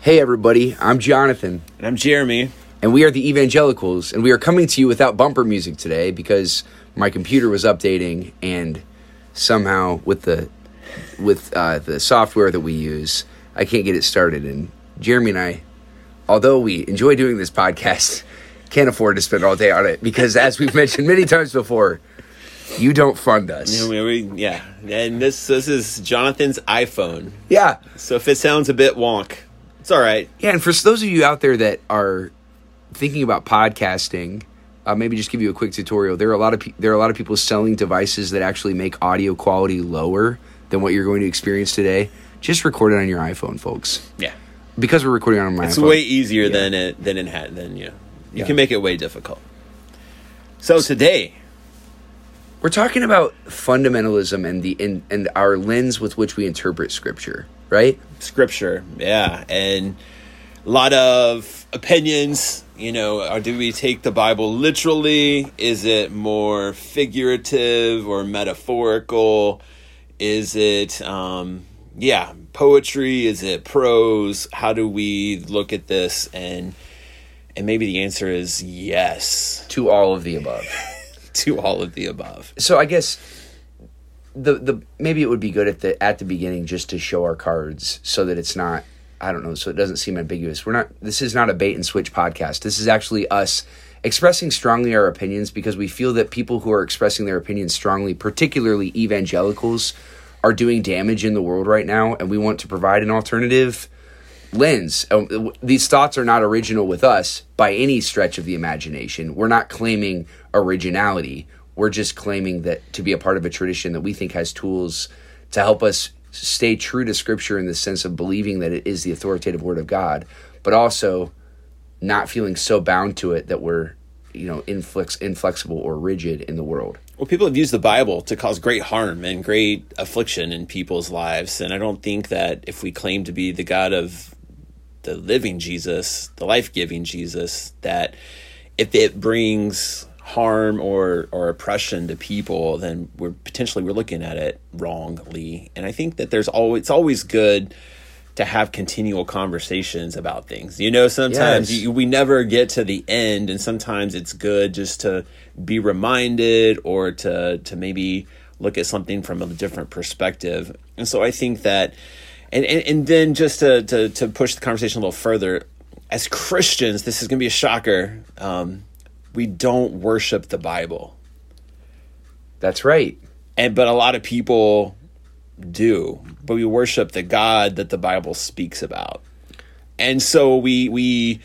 Hey, everybody, I'm Jonathan, And I'm Jeremy. and we are the Evangelicals, and we are coming to you without bumper music today because my computer was updating, and somehow with the with uh, the software that we use, I can't get it started. And Jeremy and I, although we enjoy doing this podcast, can't afford to spend all day on it because, as we've mentioned many times before, you don't fund us. Know, we, we, yeah, and this this is Jonathan's iPhone. Yeah, So if it sounds a bit wonk, it's all right. Yeah, and for those of you out there that are thinking about podcasting, uh, maybe just give you a quick tutorial. There are a lot of pe- there are a lot of people selling devices that actually make audio quality lower than what you're going to experience today. Just record it on your iPhone, folks. Yeah, Because we're recording on my it's iPhone. way easier Yeah. than it than it had than you. You Yeah. can make it way difficult. So today, We're talking about fundamentalism and the and, and our lens with which we interpret Scripture, right? scripture, yeah, and a lot of opinions. You know, or do we take the Bible literally? Is it more figurative or metaphorical? Is it, um, yeah, poetry? Is it prose? How do we look at this? And and maybe the answer is yes To all of the above. to all of the above. so I guess the the maybe it would be good at the at the beginning just to show our cards so that it's not I don't know so it doesn't seem ambiguous. We're not this is not a bait and switch podcast. This is actually us expressing strongly our opinions because we feel that people who are expressing their opinions strongly, particularly evangelicals, are doing damage in the world right now and we want to provide an alternative lens. Um, These thoughts are not original with us by any stretch of the imagination. We're not claiming originality. We're just claiming that to be a part of a tradition that we think has tools to help us stay true to Scripture in the sense of believing that it is the authoritative Word of God, but also not feeling so bound to it that we're, you know, inflex, inflexible or rigid in the world. Well, people have used the Bible to cause great harm and great affliction in people's lives. And I don't think that if we claim to be the God of the living Jesus, the life giving Jesus, that if it brings harm or, or oppression to people, then we're potentially we're looking at it wrongly. And I think that there's always it's always good to have continual conversations about things. You know, sometimes Yes. you, we never get to the end, and sometimes it's good just to be reminded or to to maybe look at something from a different perspective. And so I think that, and and, and then just to, to to push the conversation a little further, as Christians, this is going to be a shocker. Um, we don't worship the Bible, That's right. and but a lot of people do. But we worship the God that the Bible speaks about, and so we we,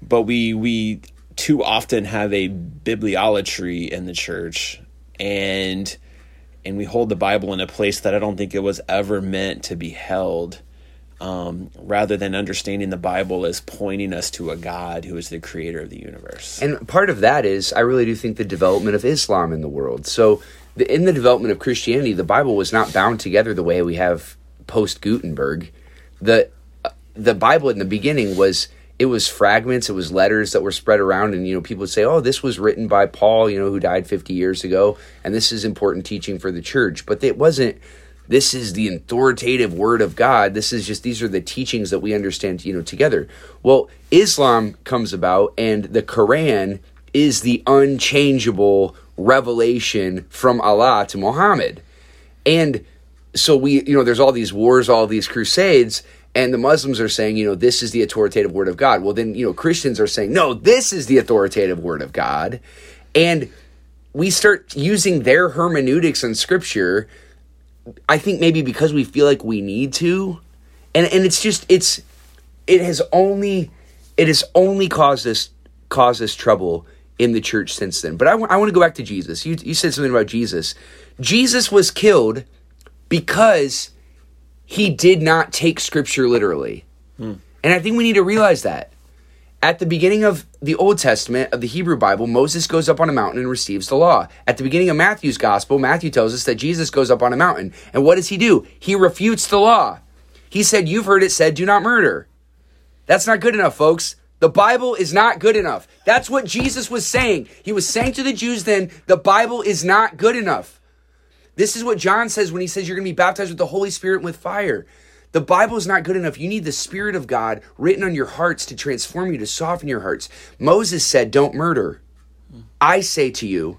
but we we too often have a bibliolatry in the church, and and we hold the Bible in a place that I don't think it was ever meant to be held. Um, rather than understanding the Bible as pointing us to a God who is the creator of the universe. And part of that is, I really do think the development of Islam in the world. So, the, in the development of Christianity, the Bible was not bound together the way we have post Gutenberg. The uh, the Bible in the beginning was it was fragments, it was letters that were spread around, and you know people would say, "Oh, this was written by Paul, you know, who died fifty years ago, and this is important teaching for the church." But it wasn't. This is the authoritative word of God. This is just these are the teachings that we understand, you know, together. Well, Islam comes about, and the Quran is the unchangeable revelation from Allah to Muhammad. And so we, you know, there's all these wars, all these crusades, and the Muslims are saying, you know, this is the authoritative word of God. Well, then, you know, Christians are saying, no, this is the authoritative word of God. And we start using their hermeneutics in scripture, I think maybe because we feel like we need to. And and it's just it's it has only it has only caused us caused us trouble in the church since then. But I want to go back to Jesus. You you said something about Jesus. Jesus was killed because he did not take scripture literally. Hmm. And I think we need to realize that. At the beginning of the Old Testament of the Hebrew Bible, Moses goes up on a mountain and receives the law. At the beginning of Matthew's gospel, Matthew tells us that Jesus goes up on a mountain. And what does he do? He refutes the law. He said, You've heard it said, do not murder. That's not good enough, folks. The Bible is not good enough. That's what Jesus was saying. He was saying to the Jews then, the Bible is not good enough. This is what John says when he says you're going to be baptized with the Holy Spirit and with fire. The Bible is not good enough. You need the Spirit of God written on your hearts to transform you, to soften your hearts. Moses said, Don't murder. I say to you,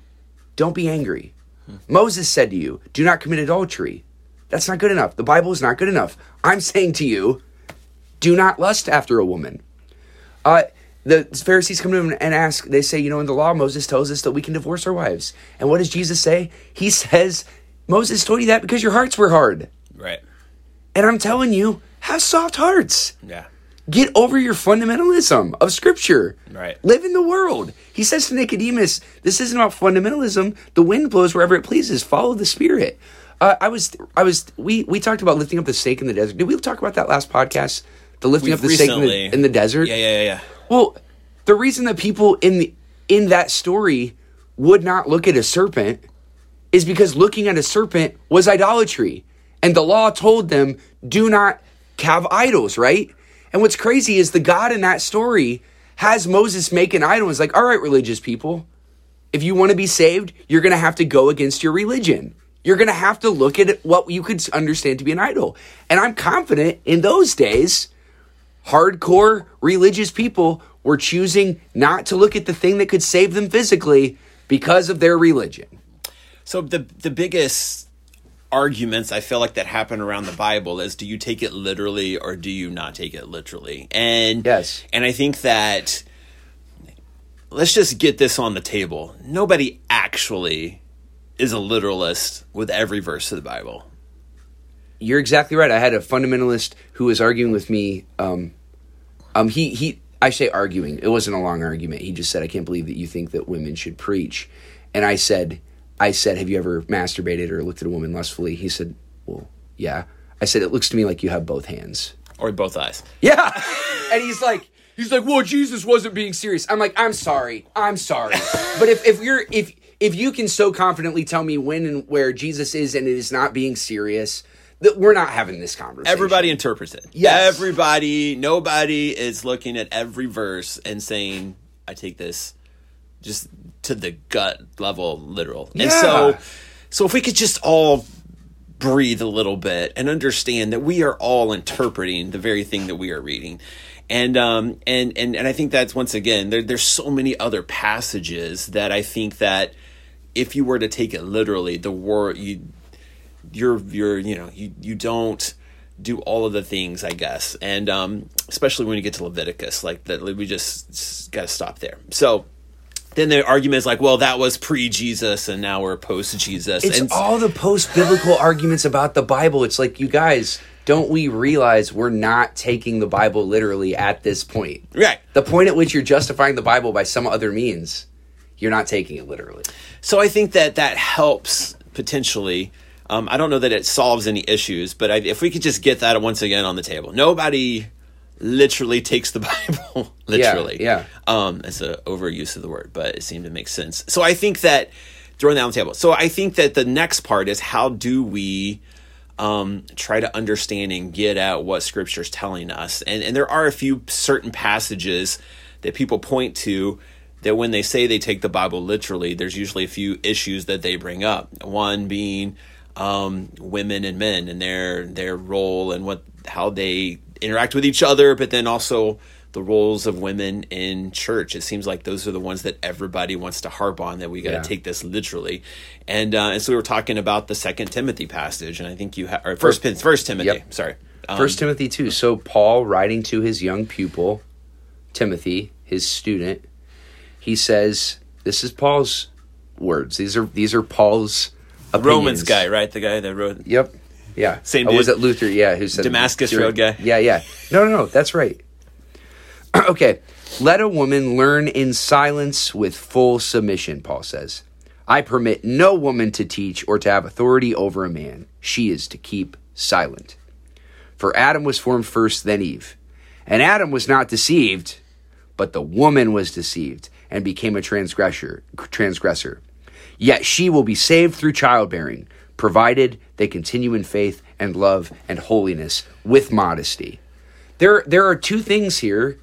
don't be angry. Moses said to you, Do not commit adultery. That's not good enough. The Bible is not good enough. I'm saying to you, do not lust after a woman. Uh, the Pharisees come to him and ask, they say, you know, in the law, Moses tells us that we can divorce our wives. And what does Jesus say? He says, Moses told you that because your hearts were hard. Right. And I'm telling you, have soft hearts. Yeah. Get over your fundamentalism of Scripture. Right. Live in the world. He says to Nicodemus, "This isn't about fundamentalism. The wind blows wherever it pleases. Follow the Spirit." Uh, I was, I was, we we talked about lifting up the stake in the desert. Did we talk about that last podcast? The lifting We've up the stake in the, in the desert. Yeah, yeah, yeah, yeah. Well, the reason that people in the in that story would not look at a serpent is because looking at a serpent was idolatry. And the law told them, do not have idols, right? And what's crazy is the God in that story has Moses make an idol. It's like, all right, religious people, if you want to be saved, you're going to have to go against your religion. You're going to have to look at what you could understand to be an idol. And I'm confident in those days, hardcore religious people were choosing not to look at the thing that could save them physically because of their religion. So the the biggest arguments I feel like that happen around the Bible is do you take it literally or do you not take it literally? And Yes. and I think that let's just get this on the table. Nobody actually is a literalist with every verse of the Bible. You're exactly right. I had a fundamentalist who was arguing with me. Um, um, he he. I say arguing. It wasn't a long argument. He just said, "I can't believe that you think that women should preach." And I said, "I said, have you ever masturbated or looked at a woman lustfully?" He said, "Well, yeah." I said, "It looks to me like you have both hands." Or both eyes. Yeah. and he's like, he's like, well, Jesus wasn't being serious. I'm like, I'm sorry. I'm sorry. but if, if you're, if, if you can so confidently tell me when and where Jesus is and it is not being serious, that we're not having this conversation. Everybody interprets it. Yes. Everybody, nobody is looking at every verse and saying, I take this just to the gut level literal. And so so if we could just all breathe a little bit and understand that we are all interpreting the very thing that we are reading. And um and and and I think that's once again there there's so many other passages that I think that if you were to take it literally, the word you you're you're you know you you don't do all of the things I guess, and um, especially when you get to Leviticus, like that we just got to stop there. So then the argument is like, well, that was pre Jesus, and now we're post Jesus. It's and all the post biblical arguments about the Bible. It's like, you guys, don't we realize we're not taking the Bible literally at this point? right. The point at which you're justifying the Bible by some other means, you're not taking it literally. So I think that that helps potentially. Um, I don't know that it solves any issues, but I, if we could just get that once again on the table, nobody literally takes the Bible literally. yeah. Um, it's an overuse of the word, but it seemed to make sense. So I think that throwing that on the table. So I think that the next part is how do we um, try to understand and get at what Scripture's telling us, and and there are a few certain passages that people point to that when they say they take the Bible literally, there's usually a few issues that they bring up. One being um, women and men and their their role and what how they interact with each other, but then also the roles of women in church. It seems like those are the ones that everybody wants to harp on. That we got to Yeah. take this literally, and uh, and so we were talking about the Second Timothy passage, and I think you have or First Pin- First Timothy. Yep. Sorry, um, First Timothy 2. So Paul writing to his young pupil, Timothy, his student, he says, this is Paul's words. These are these are Paul's opinions. Romans guy, right? The guy that wrote. Yep. Yeah. Same Oh, was it Luther? Yeah, who said Damascus Road guy? Yeah, yeah. No, no, no. That's right. okay. Let a woman learn in silence with full submission, Paul says. I permit no woman to teach or to have authority over a man. She is to keep silent. For Adam was formed first, then Eve. And Adam was not deceived, but the woman was deceived and became a transgressor. Transgressor. Yet she will be saved through childbearing, provided they continue in faith and love and holiness with modesty. There, there are two things here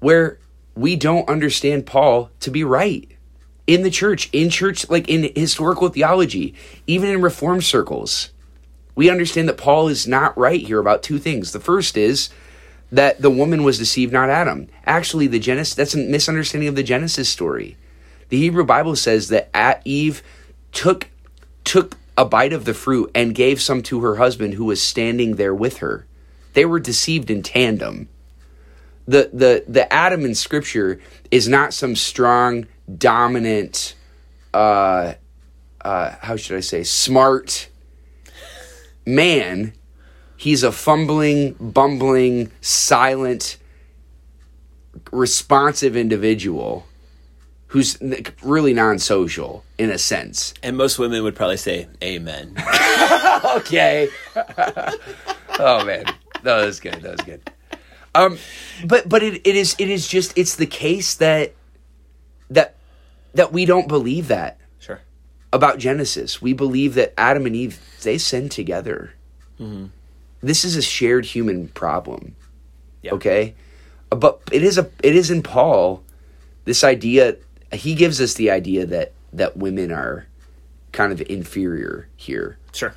where we don't understand Paul to be right in the church, in church, like in historical theology, even in reform circles. we understand that Paul is not right here about two things. The first is that the woman was deceived, not Adam. Actually, the Genesis that's a misunderstanding of the Genesis story. The Hebrew Bible says that at Eve took took a bite of the fruit and gave some to her husband who was standing there with her. They were deceived in tandem. The the the Adam in scripture is not some strong, dominant uh uh how should I say, smart man. He's a fumbling, bumbling, silent, responsive individual who's really non-social in a sense. And most women would probably say amen. okay. oh man, that was good. That was good. Um, but but it, it is it is just it's the case that that that we don't believe that sure. about Genesis. We believe that Adam and Eve they sinned together. This is a shared human problem. Yeah. Okay, but it is a it is in Paul this idea. He gives us the idea that that women are kind of inferior here. Sure.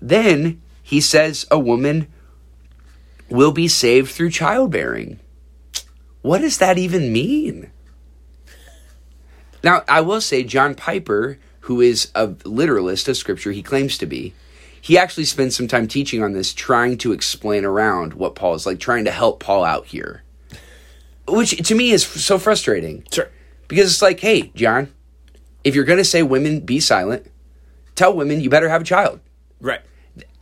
Then he says a woman will be saved through childbearing. What does that even mean? Now, I will say, John Piper, who is a literalist of scripture, he claims to be, he actually spends some time teaching on this, trying to explain around what Paul is like, trying to help Paul out here. Which to me is so frustrating. Sure. Because it's like, hey, John, if you're going to say women be silent, tell women you better have a child. Right.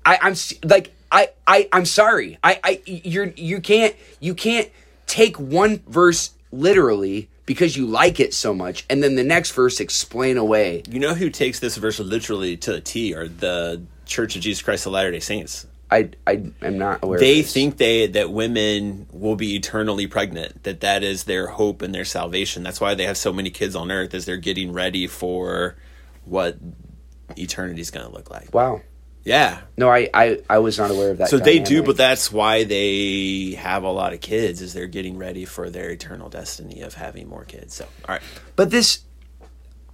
I, I'm like I, I I'm sorry. I, I you're you can't you can't take one verse literally because you like it so much and then the next verse explain away. You know who takes this verse literally to the T are the Church of Jesus Christ of Latter Day Saints. I I am not aware. They of this. think they that women will be eternally pregnant. That that is their hope and their salvation. That's why they have so many kids on earth, as they're getting ready for what eternity's going to look like. Wow. Yeah. No, I, I I was not aware of that. So they do, but that's why they have a lot of kids. Is they're getting ready for their eternal destiny of having more kids. So, all right. But this,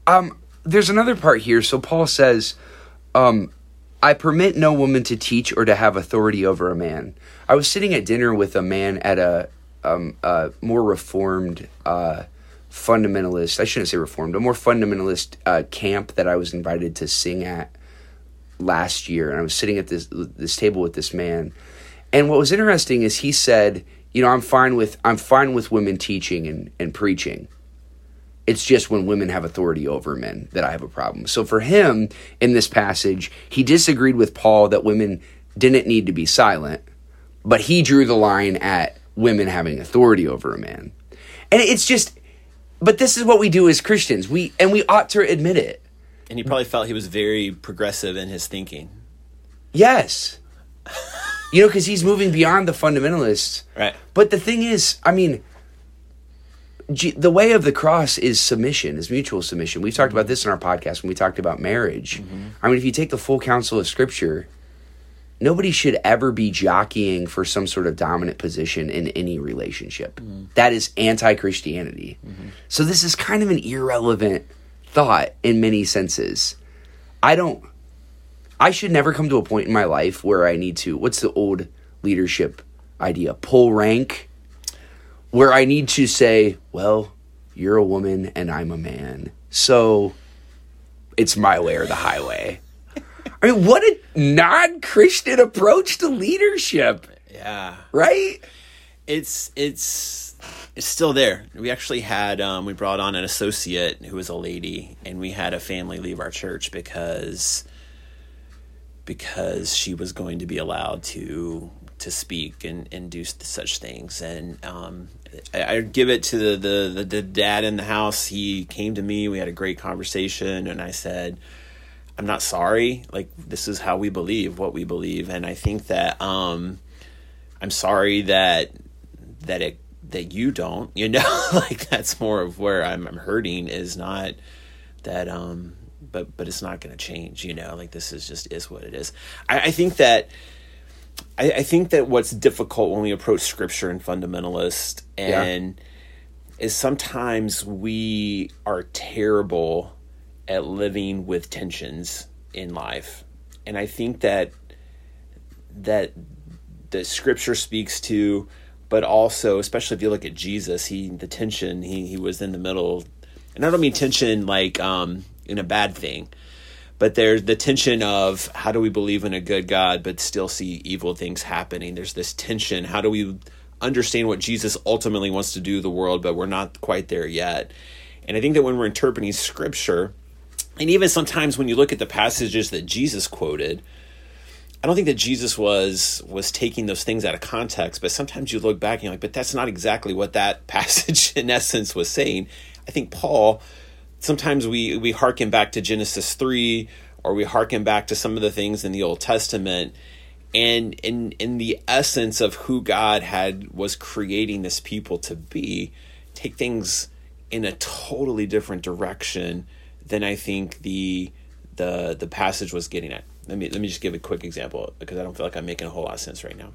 um, there's another part here. So Paul says, um, I permit no woman to teach or to have authority over a man. I was sitting at dinner with a man at a, um, a more reformed, uh, fundamentalist, I shouldn't say reformed, a more fundamentalist uh, camp that I was invited to sing at last year. And I was sitting at this, this table with this man. And what was interesting is he said, you know, I'm fine with, I'm fine with women teaching and, and preaching. It's just when women have authority over men that I have a problem. So for him in this passage, he disagreed with Paul that women didn't need to be silent, but he drew the line at women having authority over a man. And it's just but this is what we do as Christians. We and we ought to admit it. And he probably felt he was very progressive in his thinking. Yes. You know, because he's moving beyond the fundamentalists. Right. But the thing is, I mean, the way of the cross is submission, is mutual submission. We've talked about mm-hmm. this in our podcast when we talked about marriage. Mm-hmm. I mean, if you take the full counsel of Scripture, nobody should ever be jockeying for some sort of dominant position in any relationship. Mm-hmm. That is anti Christianity. So this is kind of an irrelevant thought in many senses. I don't. I should never come to a point in my life where I need to. What's the old leadership idea? Pull rank. Where I need to say, well, you're a woman and I'm a man. So it's my way or the highway. I mean, what a non Christian approach to leadership, Yeah. right? It's it's it's still there. We actually had um, we brought on an associate who was a lady, and we had a family leave our church because because she was going to be allowed to to speak and, and do such things. And um, I, give it to the, the, the, the dad in the house. He came to me. We had a great conversation, and I said, I'm not sorry. Like this is how we believe, what we believe, and I think that um, I'm sorry that that it that you don't. You know, like that's more of where I'm, I'm hurting is not that um but but it's not going to change you know like this is just is what it is i, I think that I, I think that what's difficult when we approach scripture and fundamentalist and is sometimes we are terrible at living with tensions in life. And i think that that the scripture speaks to, but also, especially if you look at Jesus, he the tension he he was in the middle, and I don't mean tension like um, in a bad thing, but there's the tension of how do we believe in a good God but still see evil things happening. There's this tension. How do we understand what Jesus ultimately wants to do the world, but we're not quite there yet. And I think that when we're interpreting scripture, and even sometimes when you look at the passages that Jesus quoted, I don't think that Jesus was was taking those things out of context, but sometimes you look back and you're like, but that's not exactly what that passage in essence was saying. I think Paul sometimes we we harken back to Genesis 3 or we harken back to some of the things in the Old Testament and in in the essence of who God had was creating this people to be take things in a totally different direction than I think the the the passage was getting at. Let me let me just give a quick example because I don't feel like I'm making a whole lot of sense right now.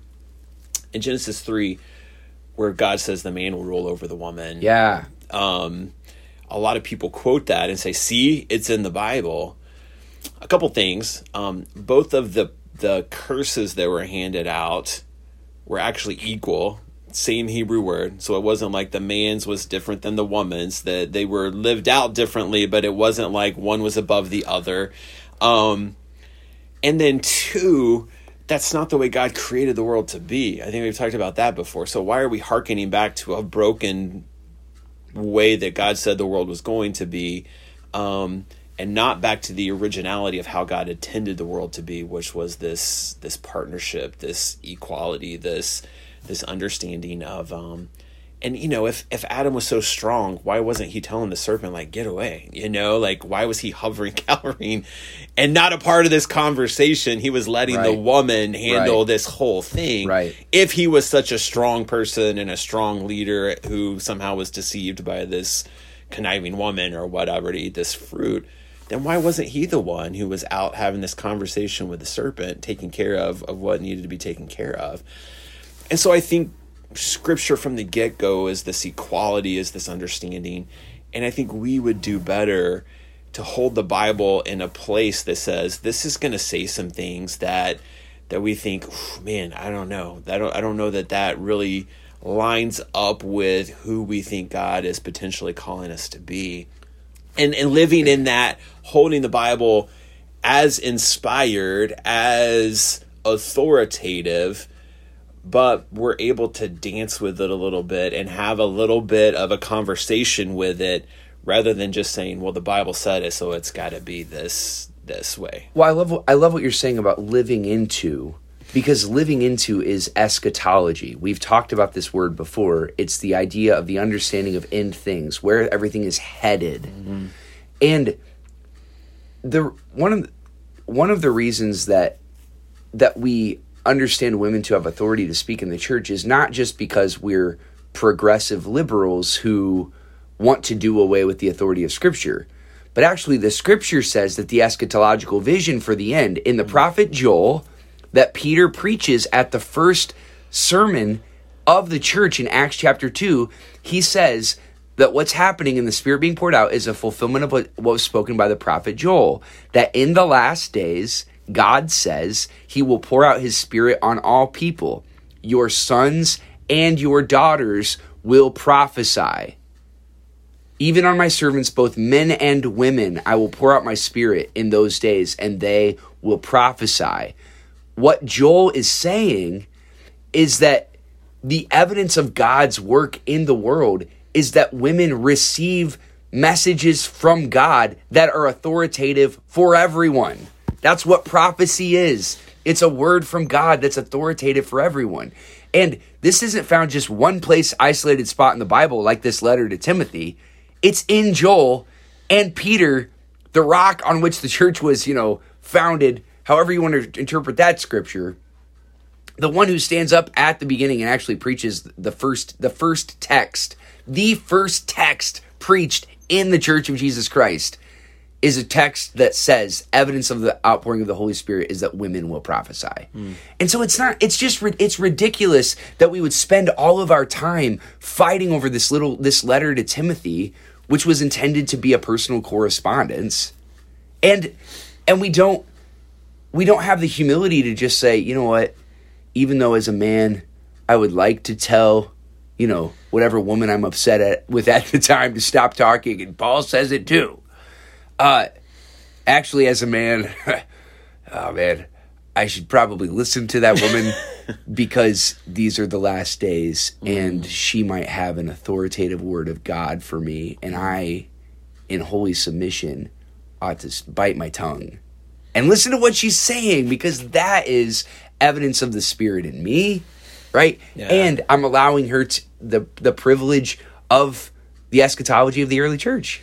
In Genesis 3 where God says the man will rule over the woman. Yeah. Um a lot of people quote that and say, "See, it's in the Bible." A couple things. Um, both of the the curses that were handed out were actually equal same hebrew word so it wasn't like the man's was different than the woman's that they were lived out differently but it wasn't like one was above the other um, and then two that's not the way god created the world to be i think we've talked about that before so why are we hearkening back to a broken way that god said the world was going to be um, and not back to the originality of how God intended the world to be, which was this this partnership, this equality, this this understanding of um and you know if if Adam was so strong, why wasn't he telling the serpent like get away? You know, like why was he hovering, cowering, and not a part of this conversation? He was letting right. the woman handle right. this whole thing. Right. If he was such a strong person and a strong leader who somehow was deceived by this conniving woman or whatever to eat this fruit then why wasn't he the one who was out having this conversation with the serpent, taking care of, of what needed to be taken care of? And so I think scripture from the get go is this equality, is this understanding. And I think we would do better to hold the Bible in a place that says this is going to say some things that that we think, man, I don't know. I don't I don't know that that really lines up with who we think God is potentially calling us to be and and living in that holding the bible as inspired as authoritative but we're able to dance with it a little bit and have a little bit of a conversation with it rather than just saying well the bible said it so it's got to be this this way well i love what, i love what you're saying about living into because living into is eschatology. We've talked about this word before. It's the idea of the understanding of end things, where everything is headed. Mm-hmm. And the one of the, one of the reasons that that we understand women to have authority to speak in the church is not just because we're progressive liberals who want to do away with the authority of scripture. But actually the scripture says that the eschatological vision for the end in the prophet Joel that Peter preaches at the first sermon of the church in Acts chapter 2, he says that what's happening in the Spirit being poured out is a fulfillment of what, was spoken by the prophet Joel. That in the last days, God says he will pour out his Spirit on all people. Your sons and your daughters will prophesy. Even on my servants, both men and women, I will pour out my Spirit in those days, and they will prophesy what Joel is saying is that the evidence of God's work in the world is that women receive messages from God that are authoritative for everyone. That's what prophecy is. It's a word from God that's authoritative for everyone. And this isn't found just one place, isolated spot in the Bible, like this letter to Timothy. It's in Joel and Peter, the rock on which the church was, you know, founded however you want to interpret that scripture, the one who stands up at the beginning and actually preaches the first the first text, the first text preached in the church of Jesus Christ is a text that says evidence of the outpouring of the Holy Spirit is that women will prophesy. Mm. And so it's not it's just it's ridiculous that we would spend all of our time fighting over this little this letter to Timothy which was intended to be a personal correspondence. And and we don't we don't have the humility to just say, you know what, even though as a man, I would like to tell, you know, whatever woman I'm upset at with at the time to stop talking, and Paul says it too. Uh, actually, as a man, oh man, I should probably listen to that woman because these are the last days, and she might have an authoritative word of God for me, and I, in holy submission, ought to bite my tongue. And listen to what she's saying because that is evidence of the spirit in me right? Yeah. and i'm allowing her to, the the privilege of the eschatology of the early church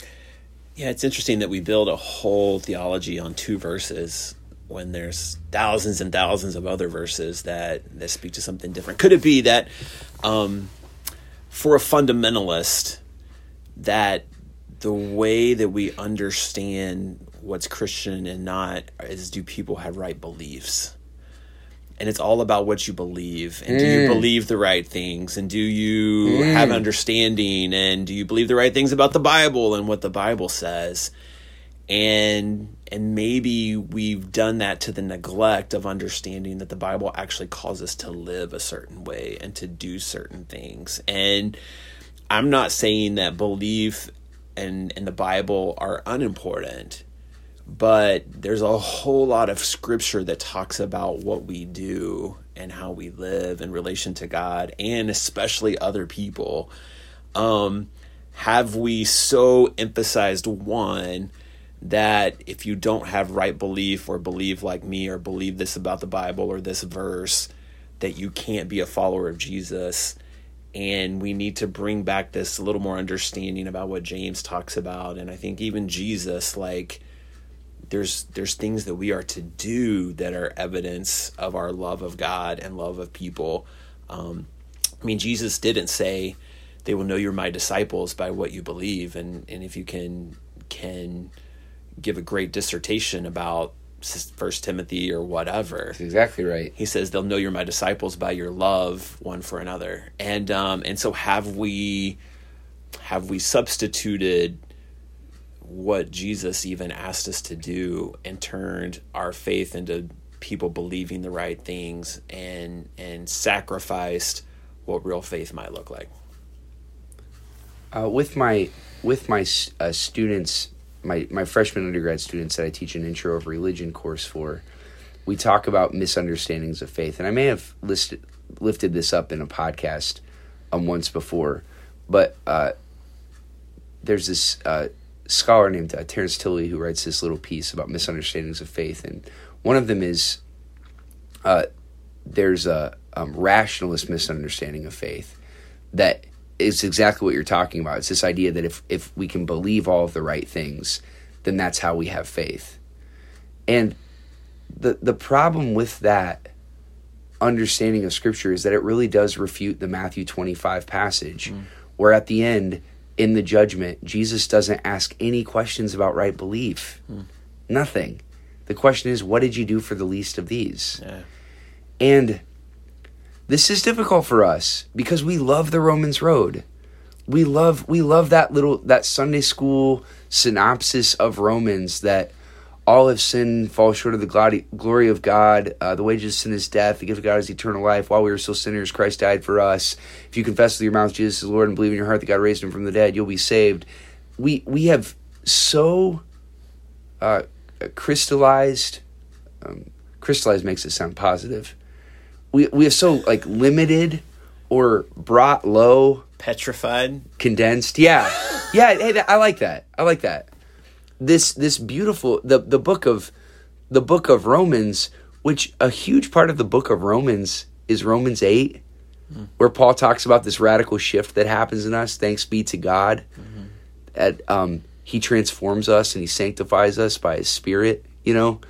Yeah, it's interesting that we build a whole theology on two verses when there's thousands and thousands of other verses that that speak to something different. Could it be that um, for a fundamentalist that the way that we understand what's Christian and not is do people have right beliefs? And it's all about what you believe and do you mm. believe the right things and do you mm. have understanding and do you believe the right things about the bible and what the bible says? And and maybe we've done that to the neglect of understanding that the bible actually calls us to live a certain way and to do certain things. And i'm not saying that belief and and the bible are unimportant but there's a whole lot of scripture that talks about what we do and how we live in relation to God and especially other people. Um, have we so emphasized one that if you don't have right belief or believe like me or believe this about the Bible or this verse, that you can't be a follower of Jesus? and we need to bring back this a little more understanding about what James talks about and I think even Jesus like there's there's things that we are to do that are evidence of our love of God and love of people. Um, I mean, Jesus didn't say they will know you're my disciples by what you believe, and and if you can can give a great dissertation about First Timothy or whatever. exactly right He says they'll know you're my disciples by your love one for another, and um, and so have we have we substituted what Jesus even asked us to do and turned our faith into people believing the right things and and sacrificed what real faith might look like. uh, with my with my uh, students, my my freshman undergrad students that I teach an intro of religion course for, we talk about misunderstandings of faith, and I may have listed lifted this up in a podcast um once before, but uh, there's this uh, scholar named uh, Terrence Tilley who writes this little piece about misunderstandings of faith, and one of them is uh, there's a um, rationalist misunderstanding of faith that is exactly what you're talking about. It's this idea that if if we can believe all of the right things, then that's how we have faith. And the the problem with that understanding of scripture is that it really does refute the Matthew 25 passage where at the end in the judgment Jesus doesn't ask any questions about right belief. Hmm. Nothing. The question is what did you do for the least of these? Yeah. And this is difficult for us because we love the Romans road. We love we love that little that Sunday school synopsis of Romans that all have sinned, fall short of the glory of God. Uh, the wages of sin is death. The gift of God is eternal life. While we were still sinners, Christ died for us. If you confess with your mouth Jesus is Lord and believe in your heart that God raised him from the dead, you'll be saved. We we have so uh, crystallized. Um, crystallized makes it sound positive we we have so like limited or brought low Petrified. condensed yeah yeah hey that, i like that i like that this this beautiful the the book of the book of romans which a huge part of the book of romans is romans 8 where paul talks about this radical shift that happens in us. Thanks be to god that um he transforms us and he sanctifies us by his spirit you know?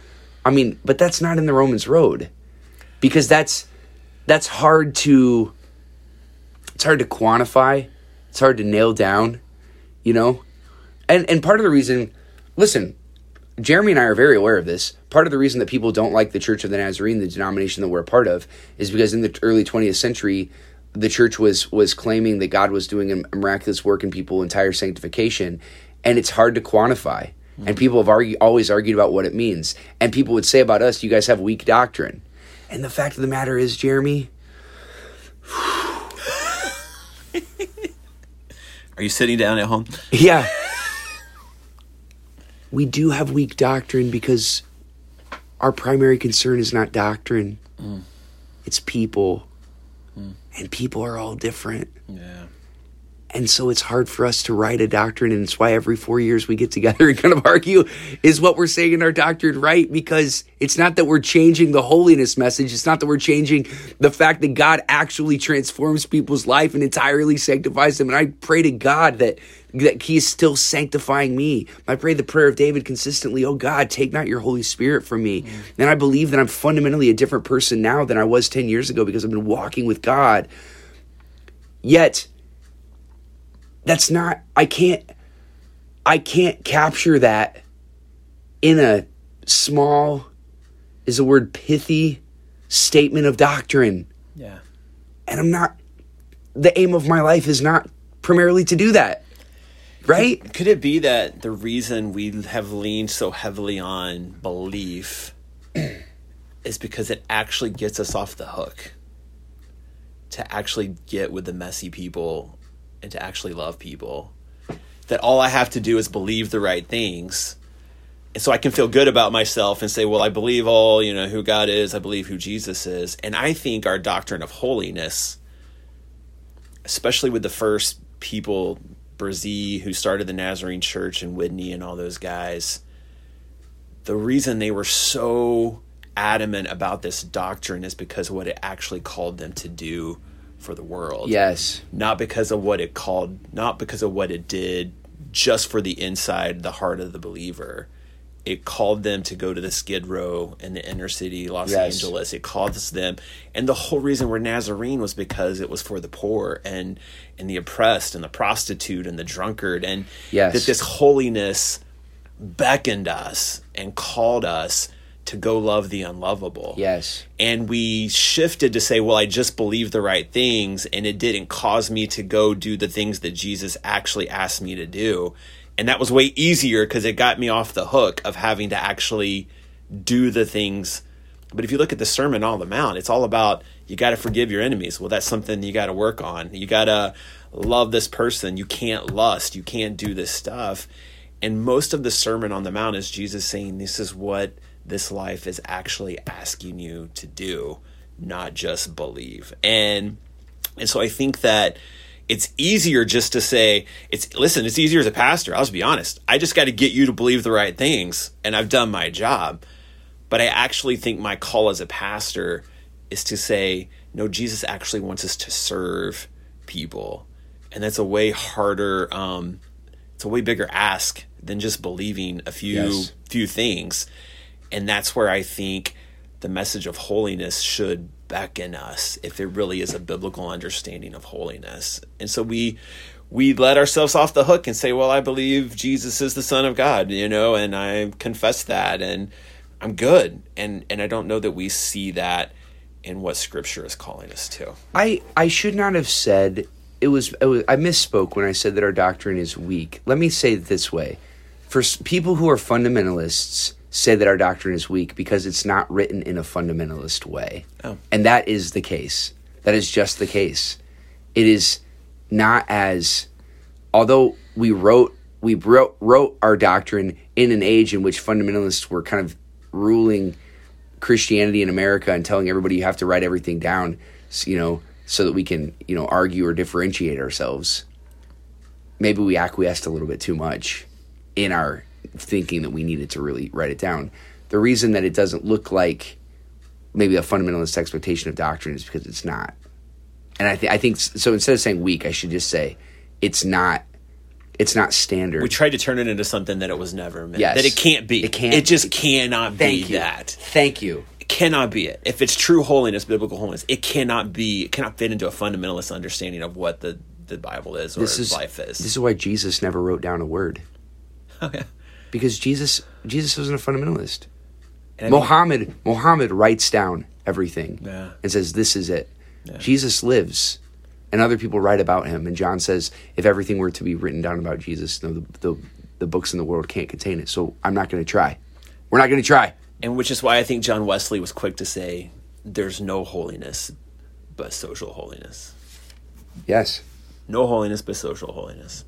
I mean but that's not in the romans road because that's that's hard to it's hard to quantify. It's hard to nail down you know? And and part of the reason listen jeremy and i are very aware of this. Part of the reason that people don't like the church of the nazarene the denomination that we're a part of is because in the early 20th century the church was was claiming that god was doing a miraculous work in people entire sanctification and it's hard to quantify. And mm-hmm. people have argue, always argued about what it means. And people would say about us you guys have weak doctrine. And the fact of the matter is, Jeremy, Are you sitting down at home? yeah. We do have weak doctrine because our primary concern is not doctrine. Mm. It's people. Mm. And people are all different. Yeah. And so it's hard for us to write a doctrine, and it's why every four years we get together and kind of argue is what we're saying in our doctrine right? Because it's not that we're changing the holiness message, it's not that we're changing the fact that God actually transforms people's life and entirely sanctifies them. And I pray to God that that He is still sanctifying me. I pray the prayer of David consistently, oh God, take not your Holy Spirit from me. Mm. And I believe that I'm fundamentally a different person now than I was 10 years ago because I've been walking with God. Yet, that's not i can't i can't capture that in a small is the word pithy statement of doctrine. Yeah. and i'm not the aim of my life is not primarily to do that. Right? Could it be that the reason we have leaned so heavily on belief is because it actually gets us off the hook to actually get with the messy people and to actually love people? That all I have to do is believe the right things. And so I can feel good about myself and say, well, I believe all, you know, who God is, I believe who Jesus is. And I think our doctrine of holiness especially with the first people, Bresee, who started the Nazarene Church and Widney and all those guys, the reason they were so adamant about this doctrine is because what it actually called them to do for the world. yes Not because of what it called, not because of what it did just for the inside, the heart of the believer. It called them to go to the Skid Row in the inner city, Los Yes. Angeles. It called them, and the whole reason we're Nazarene was because it was for the poor and and the oppressed and the prostitute and the drunkard, and Yes. that this holiness beckoned us and called us to go love the unlovable yes and we shifted to say, well, I just believe the right things, and it didn't cause me to go do the things that Jesus actually asked me to do. And that was way easier because it got me off the hook of having to actually do the things. But if you look at the Sermon on the Mount, it's all about you got to forgive your enemies. Well, that's something you got to work on. You got to love this person. You can't lust. You can't do this stuff. And most of the Sermon on the Mount is Jesus saying, This is what this life is actually asking you to do, not just believe. And and so I think that it's easier just to say, it's listen, it's easier as a pastor, I'll just be honest. I just got to get you to believe the right things, and I've done my job. But I actually think my call as a pastor is to say, no, Jesus actually wants us to serve people. And that's a way harder, um, it's a way bigger ask than just believing a few Yes. few things. And that's where I think the message of holiness should beckon us if there really is a biblical understanding of holiness. And so we we let ourselves off the hook and say, "Well, I believe Jesus is the son of God," you know, and I confess that and I'm good. And and I don't know that we see that in what scripture is calling us to. I I should not have said it was, it was I misspoke when I said that our doctrine is weak. Let me say it this way: for people who are fundamentalists, say that our doctrine is weak because it's not written in a fundamentalist way, Oh. and that is the case. That is just the case. It is not as although we wrote we wrote, wrote our doctrine in an age in which fundamentalists were kind of ruling Christianity in America and telling everybody you have to write everything down, you know, so that we can, you know, argue or differentiate ourselves. Maybe we acquiesced a little bit too much in our thinking that we needed to really write it down. The reason that it doesn't look like maybe a fundamentalist expectation of doctrine is because it's not. And I, th- I think so. Instead of saying weak, I should just say it's not. It's not standard. We tried to turn it into something that it was never meant. Yes. That it can't be. It can't It just be. cannot Thank be you. that. Thank you. It cannot be it. If it's true holiness, biblical holiness, it cannot be. It cannot fit into a fundamentalist understanding of what the the Bible is or This is life is. This is why Jesus never wrote down a word. Because Jesus Jesus wasn't a fundamentalist. And Mohammed Mohammed writes down everything Yeah. and says this is it. Jesus lives and other people write about him and John says if everything were to be written down about Jesus no the the, the books in the world can't contain it. So I'm not going to try. We're not going to try. and which is why I think John Wesley was quick to say, there's no holiness but social holiness. Yes. No holiness but social holiness.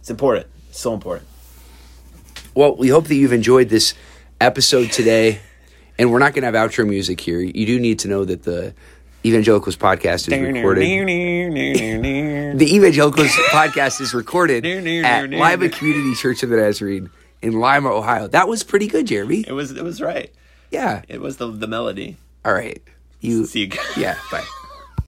It's important. It's so important. Well, we hope that you've enjoyed this episode today. And we're not going to have outro music here. You do need to know that the Evangelicals podcast is recorded. the Evangelicals podcast is recorded at Lima Community Church of the Nazarene in Lima, Ohio. That was pretty good, Jeremy. It was it was right. Yeah. It was the the melody. All right. You See you guys. Yeah, bye.